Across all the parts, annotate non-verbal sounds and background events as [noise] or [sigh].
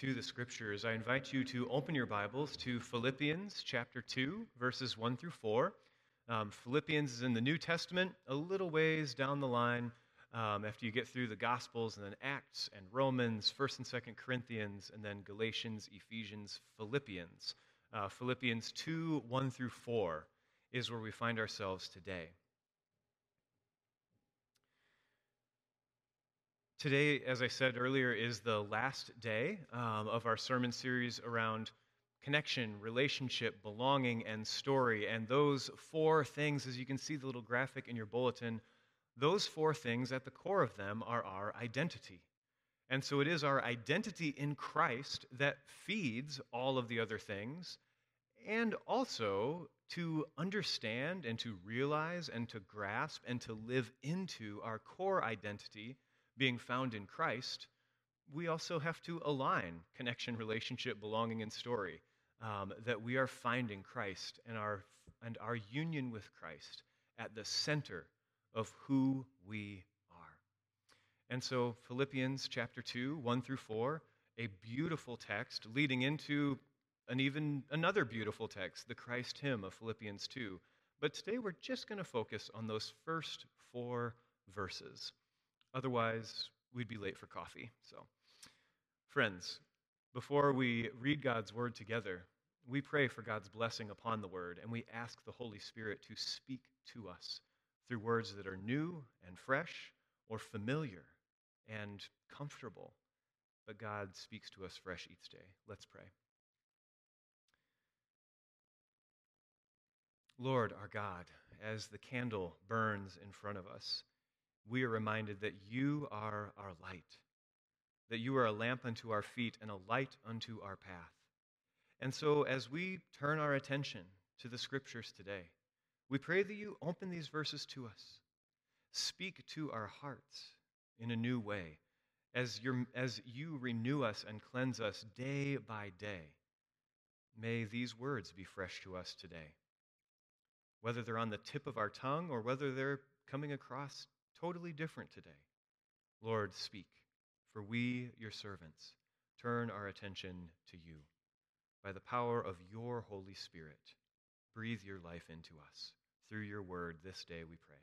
to the scriptures, I invite you to open your Bibles to Philippians chapter 2, verses 1 through 4. Um, Philippians is in the New Testament, a little ways down the line um, after you get through the Gospels, and then Acts and Romans, 1st and 2nd Corinthians, and then Galatians, Ephesians, Philippians. Uh, Philippians 2, 1 through 4 is where we find ourselves today. Today, as I said earlier, is the last day um, of our sermon series around connection, relationship, belonging, and story. And those four things, as you can see the little graphic in your bulletin, those four things at the core of them are our identity. And so it is our identity in Christ that feeds all of the other things, and also to understand and to realize and to grasp and to live into our core identity being found in Christ, we also have to align connection, relationship, belonging, and story. Um, that we are finding Christ and our, and our union with Christ at the center of who we are. And so, Philippians chapter 2, 1 through 4, a beautiful text leading into an even another beautiful text, the Christ hymn of Philippians 2. But today we're just going to focus on those first four verses. Otherwise, we'd be late for coffee. So, friends, before we read God's word together, we pray for God's blessing upon the word, and we ask the Holy Spirit to speak to us through words that are new and fresh or familiar and comfortable. But God speaks to us fresh each day. Let's pray. Lord, our God, as the candle burns in front of us, we are reminded that you are our light, that you are a lamp unto our feet and a light unto our path. And so, as we turn our attention to the scriptures today, we pray that you open these verses to us, speak to our hearts in a new way, as, as you renew us and cleanse us day by day. May these words be fresh to us today, whether they're on the tip of our tongue or whether they're coming across totally different today. Lord, speak, for we, your servants, turn our attention to you. By the power of your Holy Spirit, breathe your life into us. Through your word this day we pray.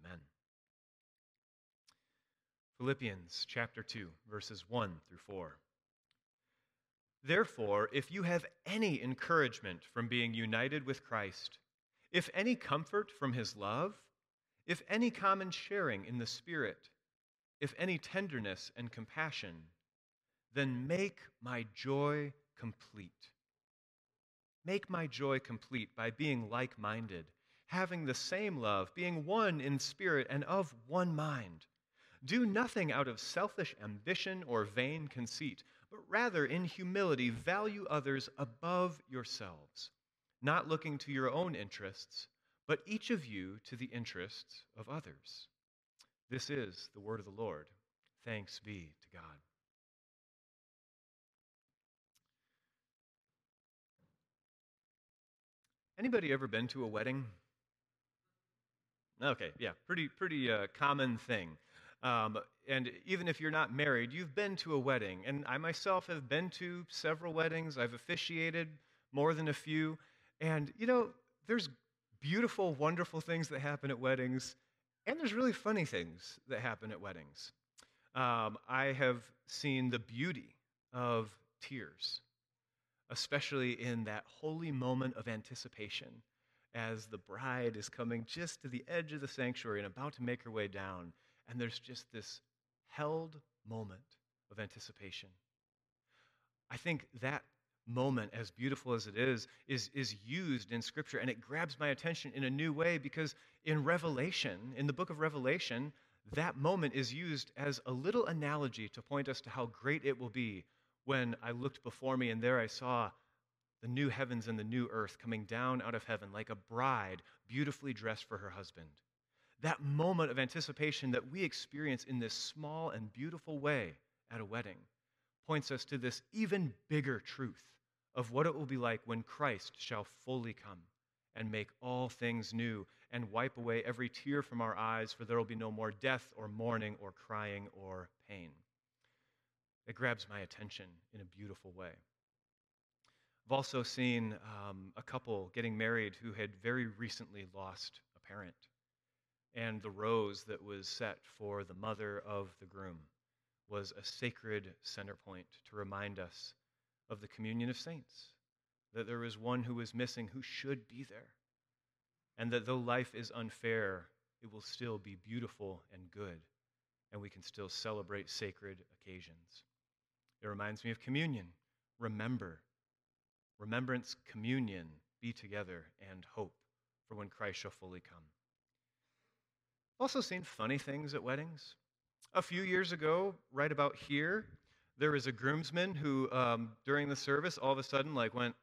Amen. Philippians chapter 2, verses 1 through 4. Therefore, if you have any encouragement from being united with Christ, if any comfort from his love, if any common sharing in the Spirit, if any tenderness and compassion, then make my joy complete. Make my joy complete by being like minded, having the same love, being one in spirit and of one mind. Do nothing out of selfish ambition or vain conceit, but rather in humility value others above yourselves, not looking to your own interests but each of you to the interests of others. This is the word of the Lord. Thanks be to God. Anybody ever been to a wedding? Okay, yeah, pretty pretty uh, common thing. Um, and even if you're not married, you've been to a wedding. And I myself have been to several weddings. I've officiated more than a few. And you know, there's beautiful, wonderful things that happen at weddings, and there's really funny things that happen at weddings. Um, I have seen the beauty of tears, especially in that holy moment of anticipation as the bride is coming just to the edge of the sanctuary and about to make her way down, and there's just this held moment of anticipation. I think that moment, as beautiful as it is, is, is used in Scripture. And it grabs my attention in a new way because in Revelation, in the book of Revelation, that moment is used as a little analogy to point us to how great it will be when I looked before me and there I saw the new heavens and the new earth coming down out of heaven like a bride beautifully dressed for her husband. That moment of anticipation that we experience in this small and beautiful way at a wedding points us to this even bigger truth of what it will be like when Christ shall fully come and make all things new and wipe away every tear from our eyes, for there will be no more death or mourning or crying or pain. It grabs my attention in a beautiful way. I've also seen um, a couple getting married who had very recently lost a parent, and the rose that was set for the mother of the groom was a sacred center point to remind us of the communion of saints, that there is one who is missing who should be there, and that though life is unfair, it will still be beautiful and good, and we can still celebrate sacred occasions. It reminds me of communion. Remember. Remembrance, communion, be together, and hope for when Christ shall fully come. Also, seen funny things at weddings. A few years ago, right about here, there was a groomsman who, um, during the service, all of a sudden, like, went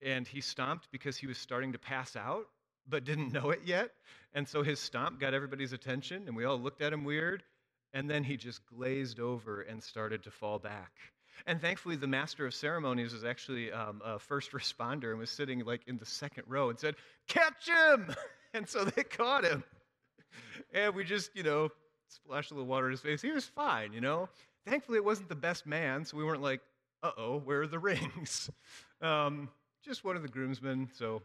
and he stomped because he was starting to pass out, but didn't know it yet. And so his stomp got everybody's attention, and we all looked at him weird. And then he just glazed over and started to fall back. And thankfully, the master of ceremonies was actually um, a first [laughs] responder and was sitting like in the second row and said, Catch him! [laughs] And so they caught him. And we just, you know, splashed a little water in his face. He was fine, you know? Thankfully, it wasn't the best man, so we weren't like, uh oh, where are the [laughs] rings? Um, just one of the groomsmen. So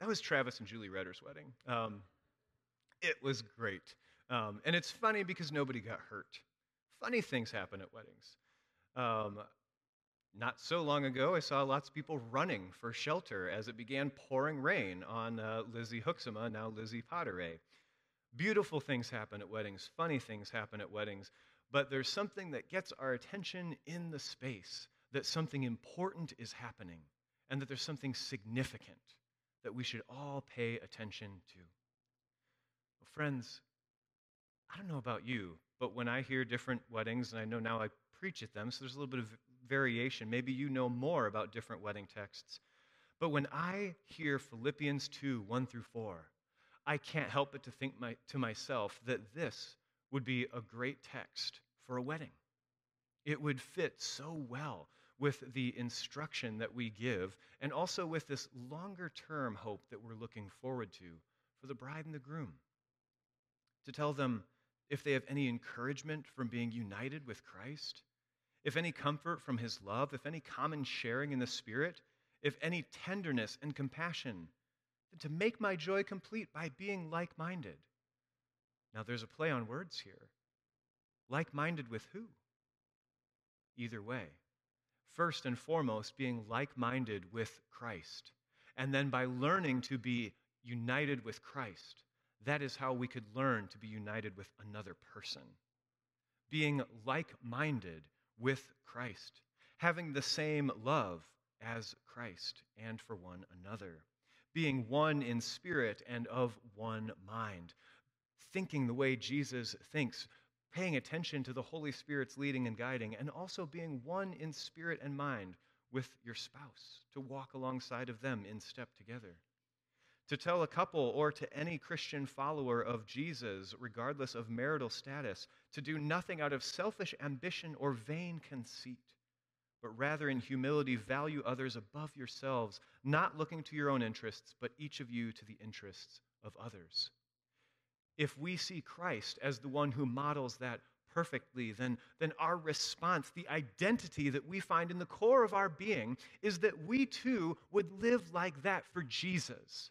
that was Travis and Julie Redder's wedding. Um, it was great. Um, and it's funny because nobody got hurt. Funny things happen at weddings. Um, not so long ago, I saw lots of people running for shelter as it began pouring rain on uh, Lizzie Hoeksema, now Lizzie Potteray. Beautiful things happen at weddings, funny things happen at weddings, but there's something that gets our attention in the space that something important is happening and that there's something significant that we should all pay attention to. Well, friends, I don't know about you, but when I hear different weddings, and I know now I preach at them, so there's a little bit of variation. Maybe you know more about different wedding texts. But when I hear Philippians 2 1 through 4, I can't help but to think my, to myself that this would be a great text for a wedding. It would fit so well with the instruction that we give and also with this longer term hope that we're looking forward to for the bride and the groom. To tell them, if they have any encouragement from being united with Christ, if any comfort from his love, if any common sharing in the Spirit, if any tenderness and compassion, to make my joy complete by being like minded. Now, there's a play on words here. Like minded with who? Either way. First and foremost, being like minded with Christ. And then by learning to be united with Christ, that is how we could learn to be united with another person. Being like minded with Christ, having the same love as Christ and for one another, being one in spirit and of one mind, thinking the way Jesus thinks, paying attention to the Holy Spirit's leading and guiding, and also being one in spirit and mind with your spouse, to walk alongside of them in step together. To tell a couple or to any Christian follower of Jesus, regardless of marital status, to do nothing out of selfish ambition or vain conceit, but rather in humility value others above yourselves, not looking to your own interests, but each of you to the interests of others. If we see Christ as the one who models that perfectly, then, then our response, the identity that we find in the core of our being, is that we too would live like that for Jesus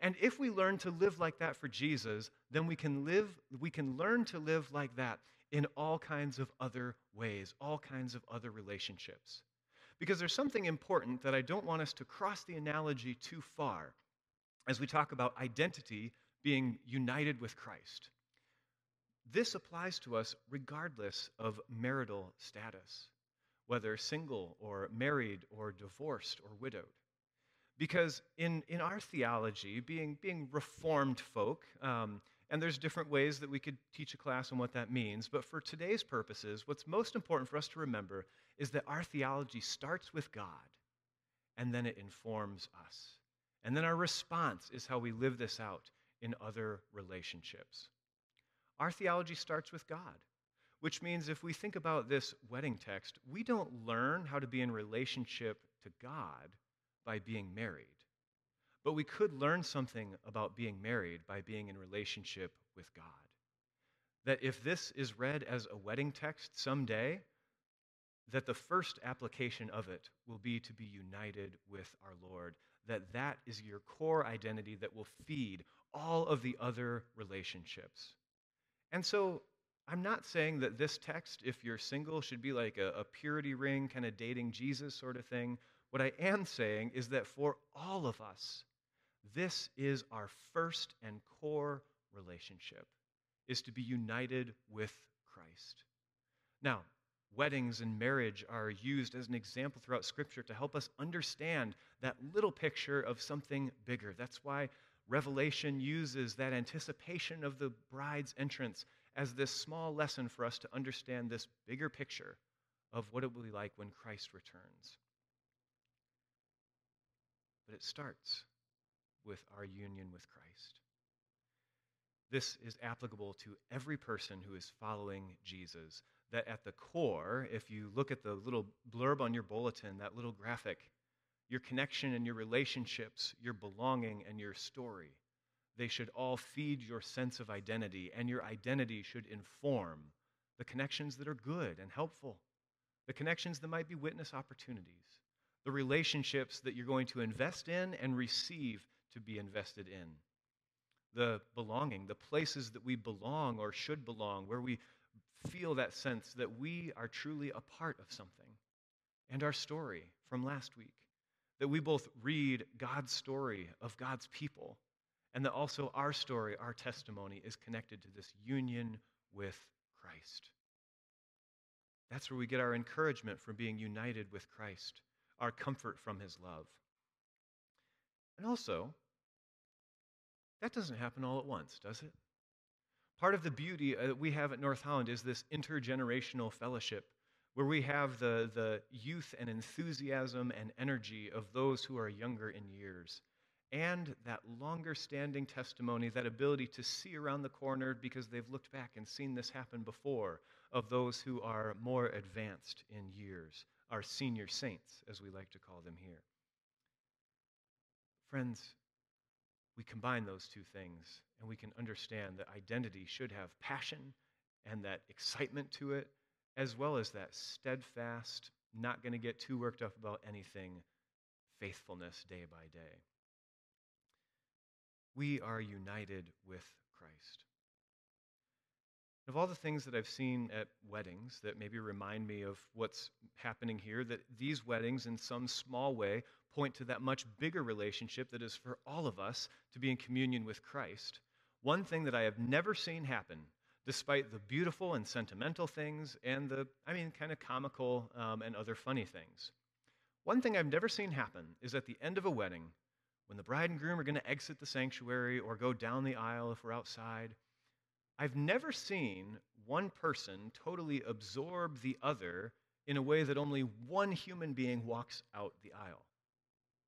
and if we learn to live like that for Jesus, then we can live we can learn to live like that in all kinds of other ways, all kinds of other relationships. Because there's something important that I don't want us to cross the analogy too far as we talk about identity being united with Christ. This applies to us regardless of marital status, whether single or married or divorced or widowed. Because in, in our theology, being, being reformed folk, um, and there's different ways that we could teach a class on what that means, but for today's purposes, what's most important for us to remember is that our theology starts with God, and then it informs us. And then our response is how we live this out in other relationships. Our theology starts with God, which means if we think about this wedding text, we don't learn how to be in relationship to God by being married. But we could learn something about being married by being in relationship with God. That if this is read as a wedding text someday, that the first application of it will be to be united with our Lord, that that is your core identity that will feed all of the other relationships. And so I'm not saying that this text, if you're single, should be like a, a purity ring, kind of dating Jesus sort of thing. What I am saying is that for all of us, this is our first and core relationship, is to be united with Christ. Now, weddings and marriage are used as an example throughout Scripture to help us understand that little picture of something bigger. That's why Revelation uses that anticipation of the bride's entrance as this small lesson for us to understand this bigger picture of what it will be like when Christ returns. But it starts with our union with Christ. This is applicable to every person who is following Jesus. That at the core, if you look at the little blurb on your bulletin, that little graphic, your connection and your relationships, your belonging and your story, they should all feed your sense of identity, and your identity should inform the connections that are good and helpful, the connections that might be witness opportunities, the relationships that you're going to invest in and receive to be invested in, the belonging, the places that we belong or should belong, where we feel that sense that we are truly a part of something, and our story from last week. That we both read God's story of God's people, and that also our story, our testimony, is connected to this union with Christ. That's where we get our encouragement from being united with Christ, our comfort from his love. And also, that doesn't happen all at once, does it? Part of the beauty uh, that we have at North Holland is this intergenerational fellowship where we have the, the youth and enthusiasm and energy of those who are younger in years, and that longer standing testimony, that ability to see around the corner because they've looked back and seen this happen before, of those who are more advanced in years, our senior saints, as we like to call them here. Friends, we combine those two things and we can understand that identity should have passion and that excitement to it, as well as that steadfast, not going to get too worked up about anything, faithfulness day by day. We are united with Christ. Of all the things that I've seen at weddings that maybe remind me of what's happening here, that these weddings, in some small way, point to that much bigger relationship that is for all of us to be in communion with Christ. One thing that I have never seen happen, despite the beautiful and sentimental things and the, I mean, kind of comical um, and other funny things. One thing I've never seen happen is at the end of a wedding, when the bride and groom are going to exit the sanctuary or go down the aisle if we're outside, I've never seen one person totally absorb the other in a way that only one human being walks out the aisle.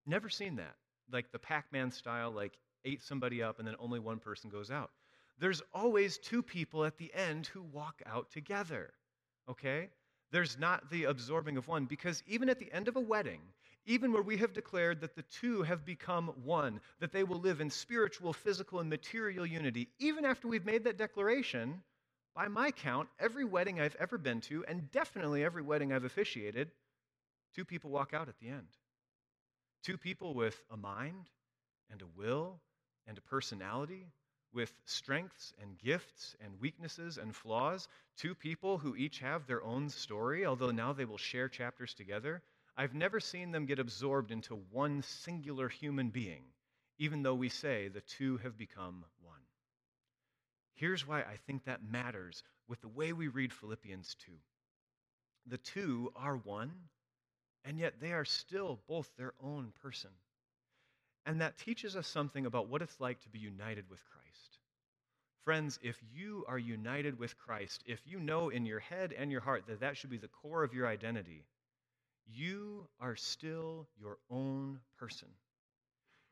Never seen that. Like the Pac Man style, like ate somebody up and then only one person goes out. There's always two people at the end who walk out together, okay? There's not the absorbing of one because even at the end of a wedding, even where we have declared that the two have become one, that they will live in spiritual, physical, and material unity, even after we've made that declaration, by my count, every wedding I've ever been to, and definitely every wedding I've officiated, two people walk out at the end. Two people with a mind and a will and a personality, with strengths and gifts and weaknesses and flaws. Two people who each have their own story, although now they will share chapters together. I've never seen them get absorbed into one singular human being, even though we say the two have become one. Here's why I think that matters with the way we read Philippians 2. The two are one and yet they are still both their own person. And that teaches us something about what it's like to be united with Christ. Friends, if you are united with Christ, if you know in your head and your heart that that should be the core of your identity, you are still your own person.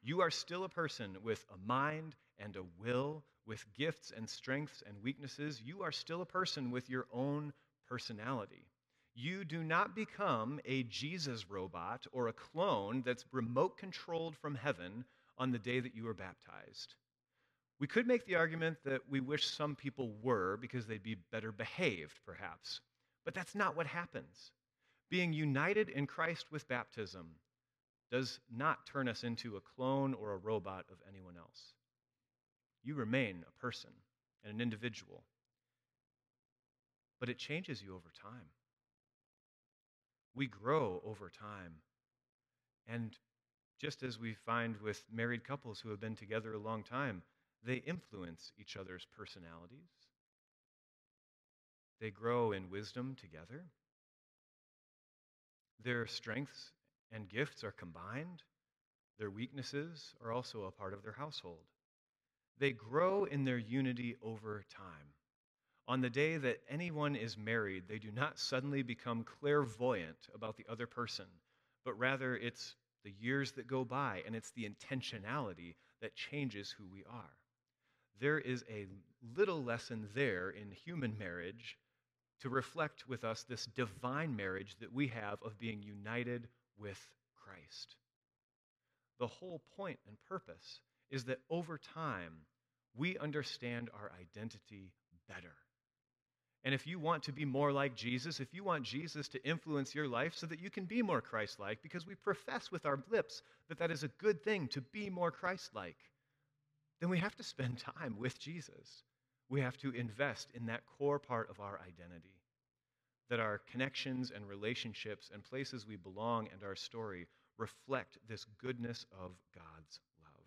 You are still a person with a mind and a will, with gifts and strengths and weaknesses. You are still a person with your own personality. You do not become a Jesus robot or a clone that's remote controlled from heaven on the day that you are baptized. We could make the argument that we wish some people were because they'd be better behaved, perhaps. But that's not what happens. Being united in Christ with baptism does not turn us into a clone or a robot of anyone else. You remain a person and an individual, but it changes you over time. We grow over time. And just as we find with married couples who have been together a long time, they influence each other's personalities. They grow in wisdom together. Their strengths and gifts are combined. Their weaknesses are also a part of their household. They grow in their unity over time. On the day that anyone is married, they do not suddenly become clairvoyant about the other person, but rather it's the years that go by and it's the intentionality that changes who we are. There is a little lesson there in human marriage to reflect with us this divine marriage that we have of being united with Christ. The whole point and purpose is that over time, we understand our identity better. And if you want to be more like Jesus, if you want Jesus to influence your life so that you can be more Christ like, because we profess with our lips that that is a good thing to be more Christ like, then we have to spend [laughs] time with Jesus. We have to invest in that core part of our identity. That our connections and relationships and places we belong and our story reflect this goodness of God's love.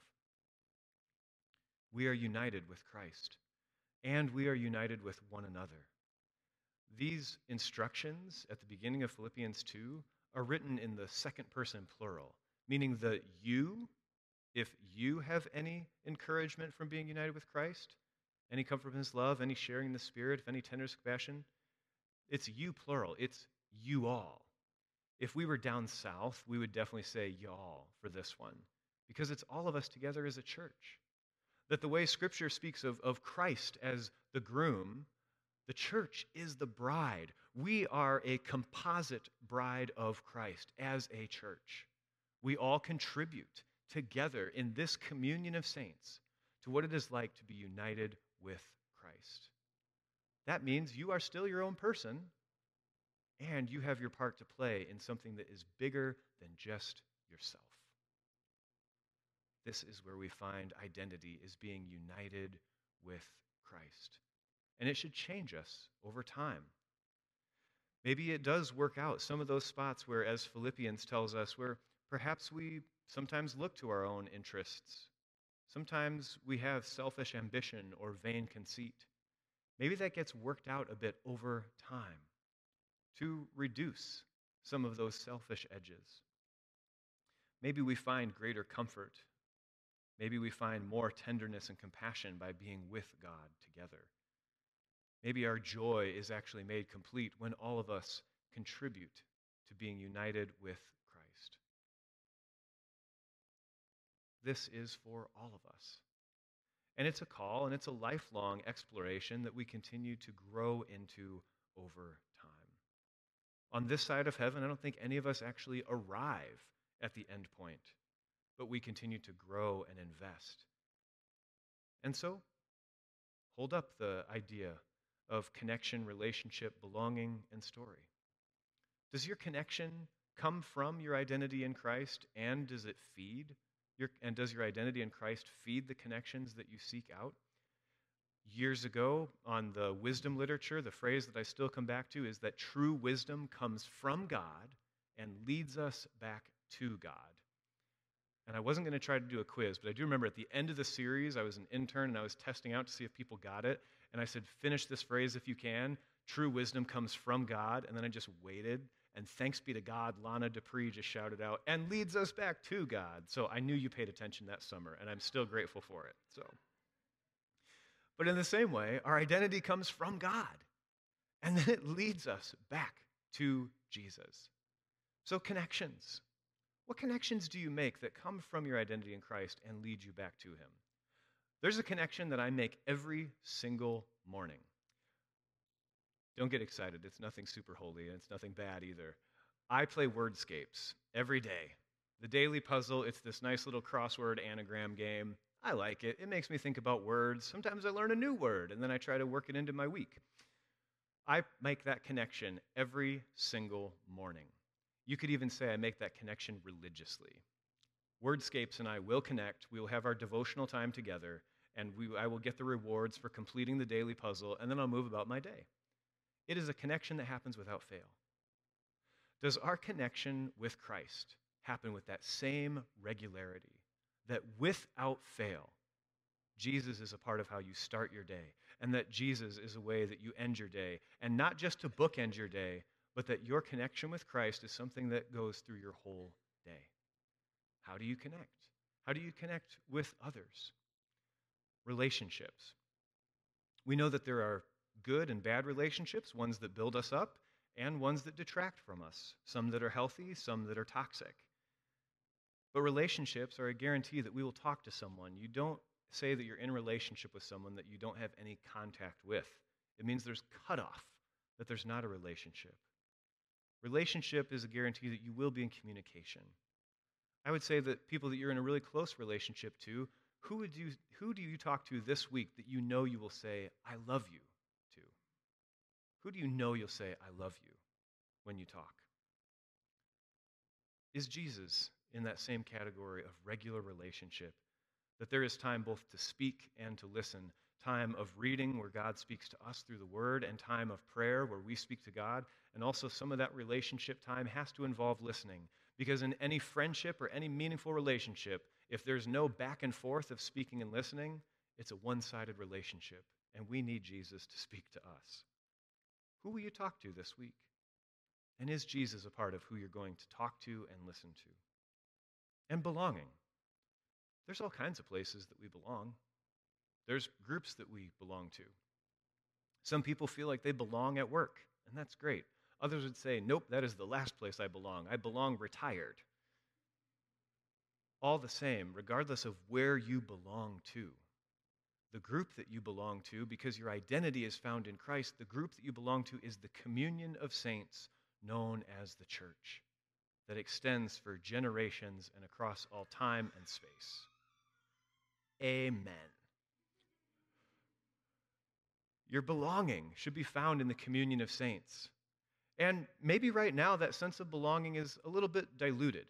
We are united with Christ, and we are united with one another. These instructions at the beginning of Philippians 2 are written in the second person plural, meaning the you, if you have any encouragement from being united with Christ, any comfort from his love, any sharing in the Spirit, if any tenderness, compassion, it's you plural. It's you all. If we were down south, we would definitely say y'all for this one, because it's all of us together as a church. That the way Scripture speaks of, of Christ as the groom, the church is the bride. We are a composite bride of Christ as a church. We all contribute together in this communion of saints to what it is like to be united with Christ. That means you are still your own person and you have your part to play in something that is bigger than just yourself. This is where we find identity is being united with Christ and it should change us over time. Maybe it does work out some of those spots where, as Philippians tells us, where perhaps we sometimes look to our own interests. Sometimes we have selfish ambition or vain conceit. Maybe that gets worked out a bit over time to reduce some of those selfish edges. Maybe we find greater comfort. Maybe we find more tenderness and compassion by being with God together. Maybe our joy is actually made complete when all of us contribute to being united with This is for all of us. And it's a call and it's a lifelong exploration that we continue to grow into over time. On this side of heaven, I don't think any of us actually arrive at the end point, but we continue to grow and invest. And so, hold up the idea of connection, relationship, belonging, and story? Does your connection come from your identity in Christ and does it feed your, and does your identity in Christ feed the connections that you seek out? Years ago, on the wisdom literature, the phrase that I still come back to is that true wisdom comes from God and leads us back to God. And I wasn't going to try to do a quiz, but I do remember at the end of the series, I was an intern and I was testing out to see if people got it and I said, finish this phrase if you can. True wisdom comes from God. And then I just waited. And thanks be to God, Lana Dupree just shouted out, and leads us back to God. So I knew you paid attention that summer, and I'm still grateful for it. So, but in the same way, our identity comes from God, and then it leads us back to Jesus. So connections. What connections do you make that come from your identity in Christ and lead you back to Him? There's a connection that I make every single morning. Don't get excited. It's nothing super holy, and it's nothing bad either. I play wordscapes every day. The daily puzzle, it's this nice little crossword anagram game. I like it. It makes me think about words. Sometimes I learn a new word, and then I try to work it into my week. I make that connection every single morning. You could even say I make that connection religiously. Wordscapes and I will connect. We will have our devotional time together, and we, I will get the rewards for completing the daily puzzle, and then I'll move about my day. It is a connection that happens without fail. Does our connection with Christ happen with that same regularity? That without fail, Jesus is a part of how you start your day, and that Jesus is a way that you end your day, and not just to bookend your day, but that your connection with Christ is something that goes through your whole day. How do you connect? How do you connect with others? Relationships. We know that there are good and bad relationships, ones that build us up and ones that detract from us, some that are healthy, some that are toxic. But relationships are a guarantee that we will talk to someone. You don't say that you're in relationship with someone that you don't have any contact with. It means there's cutoff, that there's not a relationship. Relationship is a guarantee that you will be in communication. I would say that people that you're in a really close relationship to, who, would you, who do you talk to this week that you know you will say, I love you? Who do you know you'll say, I love you when you talk? Is Jesus in that same category of regular relationship? That there is time both to speak and to listen, time of reading where God speaks to us through the word, and time of prayer where we speak to God. And also, some of that relationship time has to involve listening. Because in any friendship or any meaningful relationship, if there's no back and forth of speaking and listening, it's a one sided relationship. And we need Jesus to speak to us. Who will you talk to this week? And is Jesus a part of who you're going to talk to and listen to? And belonging. There's all kinds of places that we belong. There's groups that we belong to. Some people feel like they belong at work, and that's great. Others would say, nope, that is the last place I belong. I belong retired. All the same, regardless of where you belong to, the group that you belong to, because your identity is found in Christ, the group that you belong to is the communion of saints known as the church that extends for generations and across all time and space. Amen. Your belonging should be found in the communion of saints. And maybe right now that sense of belonging is a little bit diluted.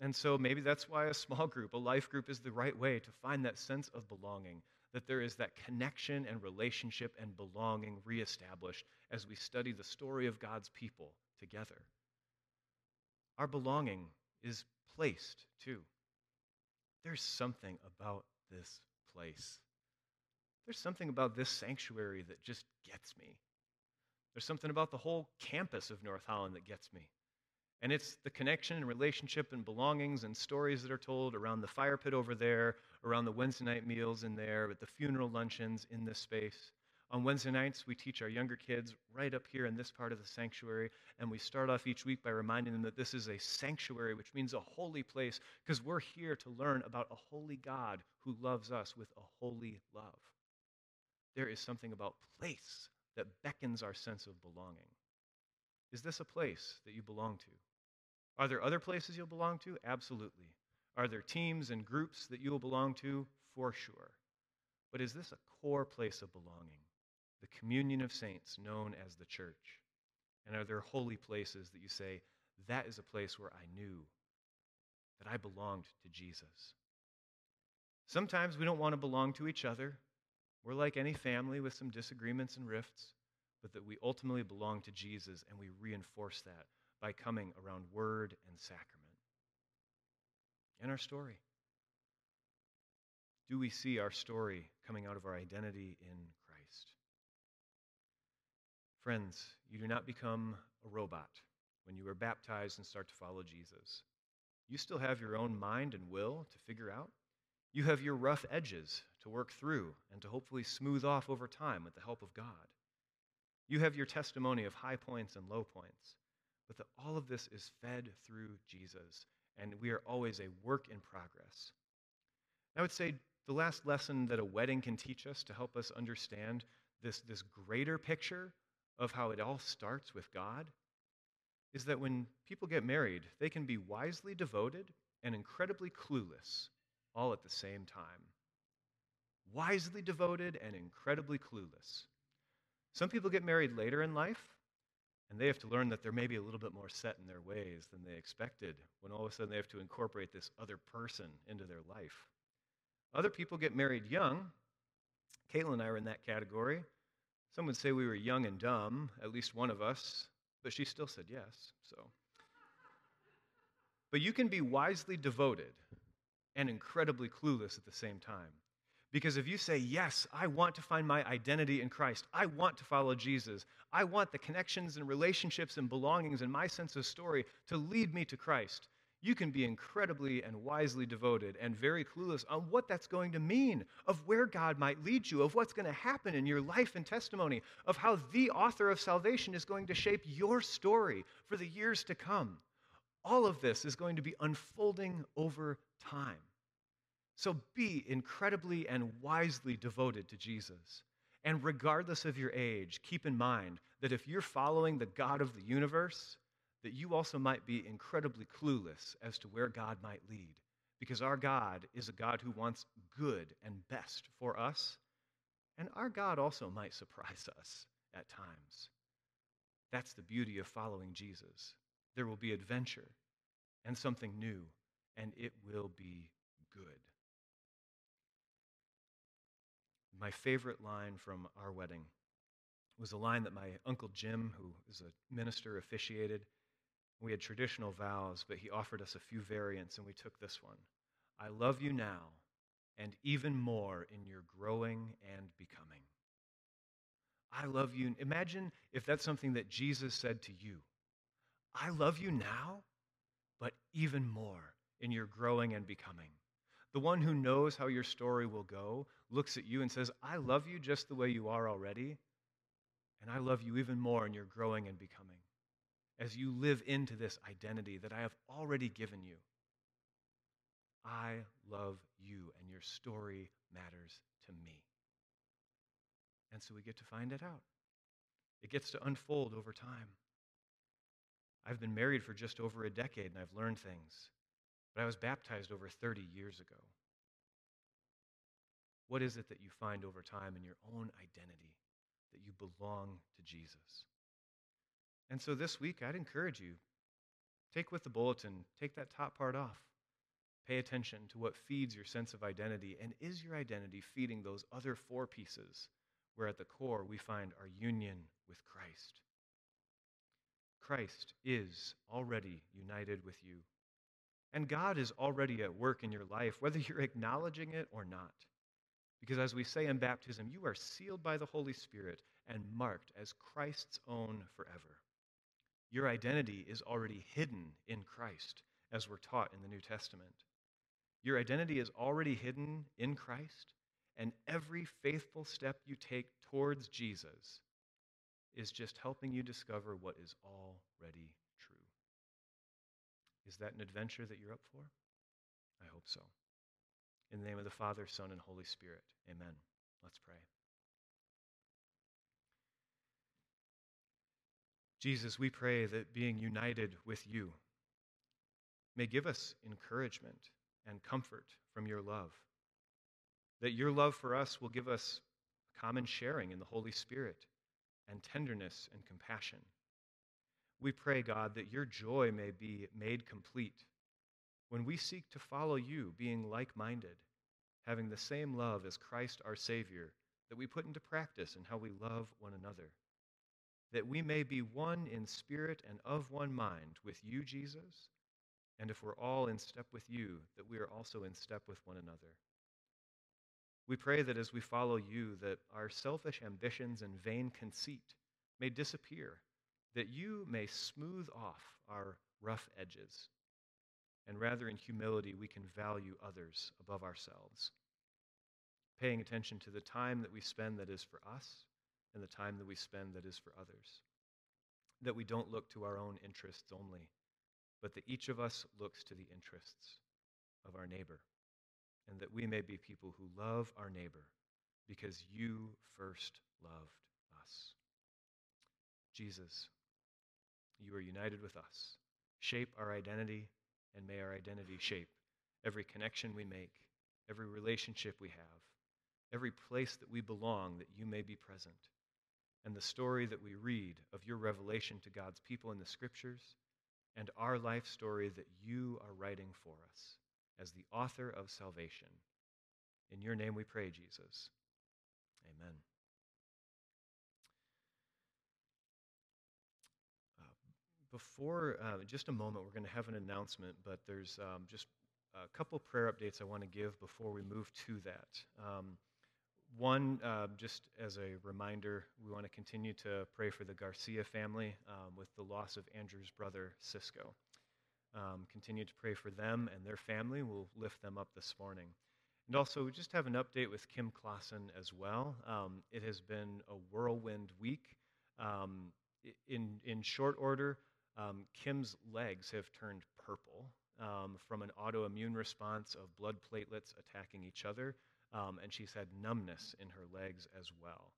And so maybe that's why a small group, a life group, is the right way to find that sense of belonging, that there is that connection and relationship and belonging reestablished as we study the story of God's people together. Our belonging is placed too. There's something about this place. There's something about this sanctuary that just gets me. There's something about the whole campus of North Holland that gets me. And it's the connection and relationship and belongings and stories that are told around the fire pit over there, around the Wednesday night meals in there, at the funeral luncheons in this space. On Wednesday nights, we teach our younger kids right up here in this part of the sanctuary, and we start off each week by reminding them that this is a sanctuary, which means a holy place, because we're here to learn about a holy God who loves us with a holy love. There is something about place that beckons our sense of belonging. Is this a place that you belong to? Are there other places you'll belong to? Absolutely. Are there teams and groups that you will belong to? For sure. But is this a core place of belonging? the communion of saints known as the church? And are there holy places that you say, that is a place where I knew that I belonged to Jesus? Sometimes we don't want to belong to each other. We're like any family with some disagreements and rifts, but that we ultimately belong to Jesus and we reinforce that by coming around word and sacrament. In our story, do we see our story coming out of our identity in Christ? Friends, you do not become a robot when you are baptized and start to follow Jesus. You still have your own mind and will to figure out. You have your rough edges to work through and to hopefully smooth off over time with the help of God. You have your testimony of high points and low points, but that all of this is fed through Jesus, and we are always a work in progress. I would say the last lesson that a wedding can teach us to help us understand this, this greater picture of how it all starts with God is that when people get married, they can be wisely devoted and incredibly clueless all at the same time. Wisely devoted and incredibly clueless. Some people get married later in life, And they have to learn that they're maybe a little bit more set in their ways than they expected when all of a sudden they have to incorporate this other person into their life. Other people get married young. Caitlin and I are in that category. Some would say we were young and dumb, at least one of us, but she still said yes, so. But you can be wisely devoted and incredibly clueless at the same time. Because if you say, Yes, I want to find my identity in Christ, I want to follow Jesus, I want the connections and relationships and belongings and my sense of story to lead me to Christ, you can be incredibly and wisely devoted and very clueless on what that's going to mean, of where God might lead you, of what's going to happen in your life and testimony, of how the author of salvation is going to shape your story for the years to come. All of this is going to be unfolding over time. So be incredibly and wisely devoted to Jesus. And regardless of your age, keep in mind that if you're following the God of the universe, that you also might be incredibly clueless as to where God might lead. Because our God is a God who wants good and best for us. And our God also might surprise us at times. That's the beauty of following Jesus. There will be adventure and something new, and it will be good. My favorite line from our wedding was a line that my uncle Jim, who is a minister, officiated. We had traditional vows, but he offered us a few variants, and we took this one I love you now, and even more in your growing and becoming. I love you. Imagine if that's something that Jesus said to you. I love you now, but even more in your growing and becoming. The one who knows how your story will go looks at you and says, I love you just the way you are already, and I love you even more in your growing and becoming as you live into this identity that I have already given you. I love you, and your story matters to me. And so we get to find it out. It gets to unfold over time. I've been married for just over a decade, and I've learned things. But I was baptized over 30 years ago. What is it that you find over time in your own identity that you belong to Jesus? And so this week, I'd encourage you take with the bulletin, take that top part off. Pay attention to what feeds your sense of identity. And is your identity feeding those other four pieces where at the core we find our union with Christ? Christ is already united with you. And God is already at work in your life, whether you're acknowledging it or not. Because as we say in baptism, you are sealed by the Holy Spirit and marked as Christ's own forever. Your identity is already hidden in Christ, as we're taught in the New Testament. Your identity is already hidden in Christ, and every faithful step you take towards Jesus is just helping you discover what is already is that an adventure that you're up for? I hope so. In the name of the Father, Son, and Holy Spirit, amen. Let's pray. Jesus, we pray that being united with you may give us encouragement and comfort from your love. That your love for us will give us common sharing in the Holy Spirit and tenderness and compassion. We pray, God, that your joy may be made complete when we seek to follow you, being like minded, having the same love as Christ our Savior, that we put into practice in how we love one another. That we may be one in spirit and of one mind with you, Jesus, and if we're all in step with you, that we are also in step with one another. We pray that as we follow you, that our selfish ambitions and vain conceit may disappear that you may smooth off our rough edges, and rather in humility we can value others above ourselves, paying attention to the time that we spend that is for us and the time that we spend that is for others. That we don't look to our own interests only, but that each of us looks to the interests of our neighbor, and that we may be people who love our neighbor because you first loved us. Jesus, you are united with us. Shape our identity, and may our identity shape every connection we make, every relationship we have, every place that we belong, that you may be present. and the story that we read of your revelation to God's people in the scriptures and our life story that you are writing for us as the author of salvation. In your name we pray, Jesus. Amen. Before uh, just a moment, we're going to have an announcement, but there's um, just a couple prayer updates I want to give before we move to that. Um, one, uh, just as a reminder, we want to continue to pray for the Garcia family um, with the loss of Andrew's brother, Cisco. Um, continue to pray for them and their family. We'll lift them up this morning. And also, we just have an update with Kim Clausen as well. Um, it has been a whirlwind week. In, in short order, um, Kim's legs have turned purple um, from an autoimmune response of blood platelets attacking each other um, and she's had numbness in her legs as well.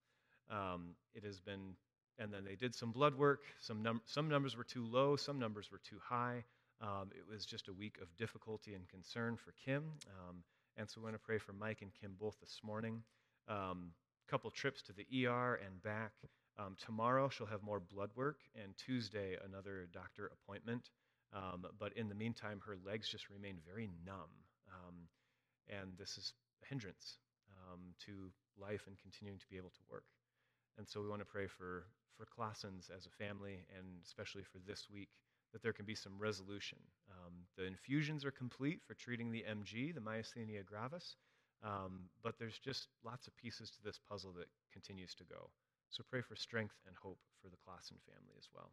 Um, it has been, and then they did some blood work. Some, num- some numbers were too low, some numbers were too high. Um, it was just a week of difficulty and concern for Kim. Um, and so we want to pray for Mike and Kim both this morning. A couple trips to the ER and back. Um, tomorrow she'll have more blood work, and Tuesday another doctor appointment. but in the meantime, her legs just remain very numb. and this is a hindrance um, to life and continuing to be able to work. And so we want to pray for, for Classens as a family, and especially for this week, that there can be some resolution. Um, the infusions are complete for treating the MG, the myasthenia gravis, um, but there's just lots of pieces to this puzzle that continues to go. So pray for strength and hope for the Klassen family as well.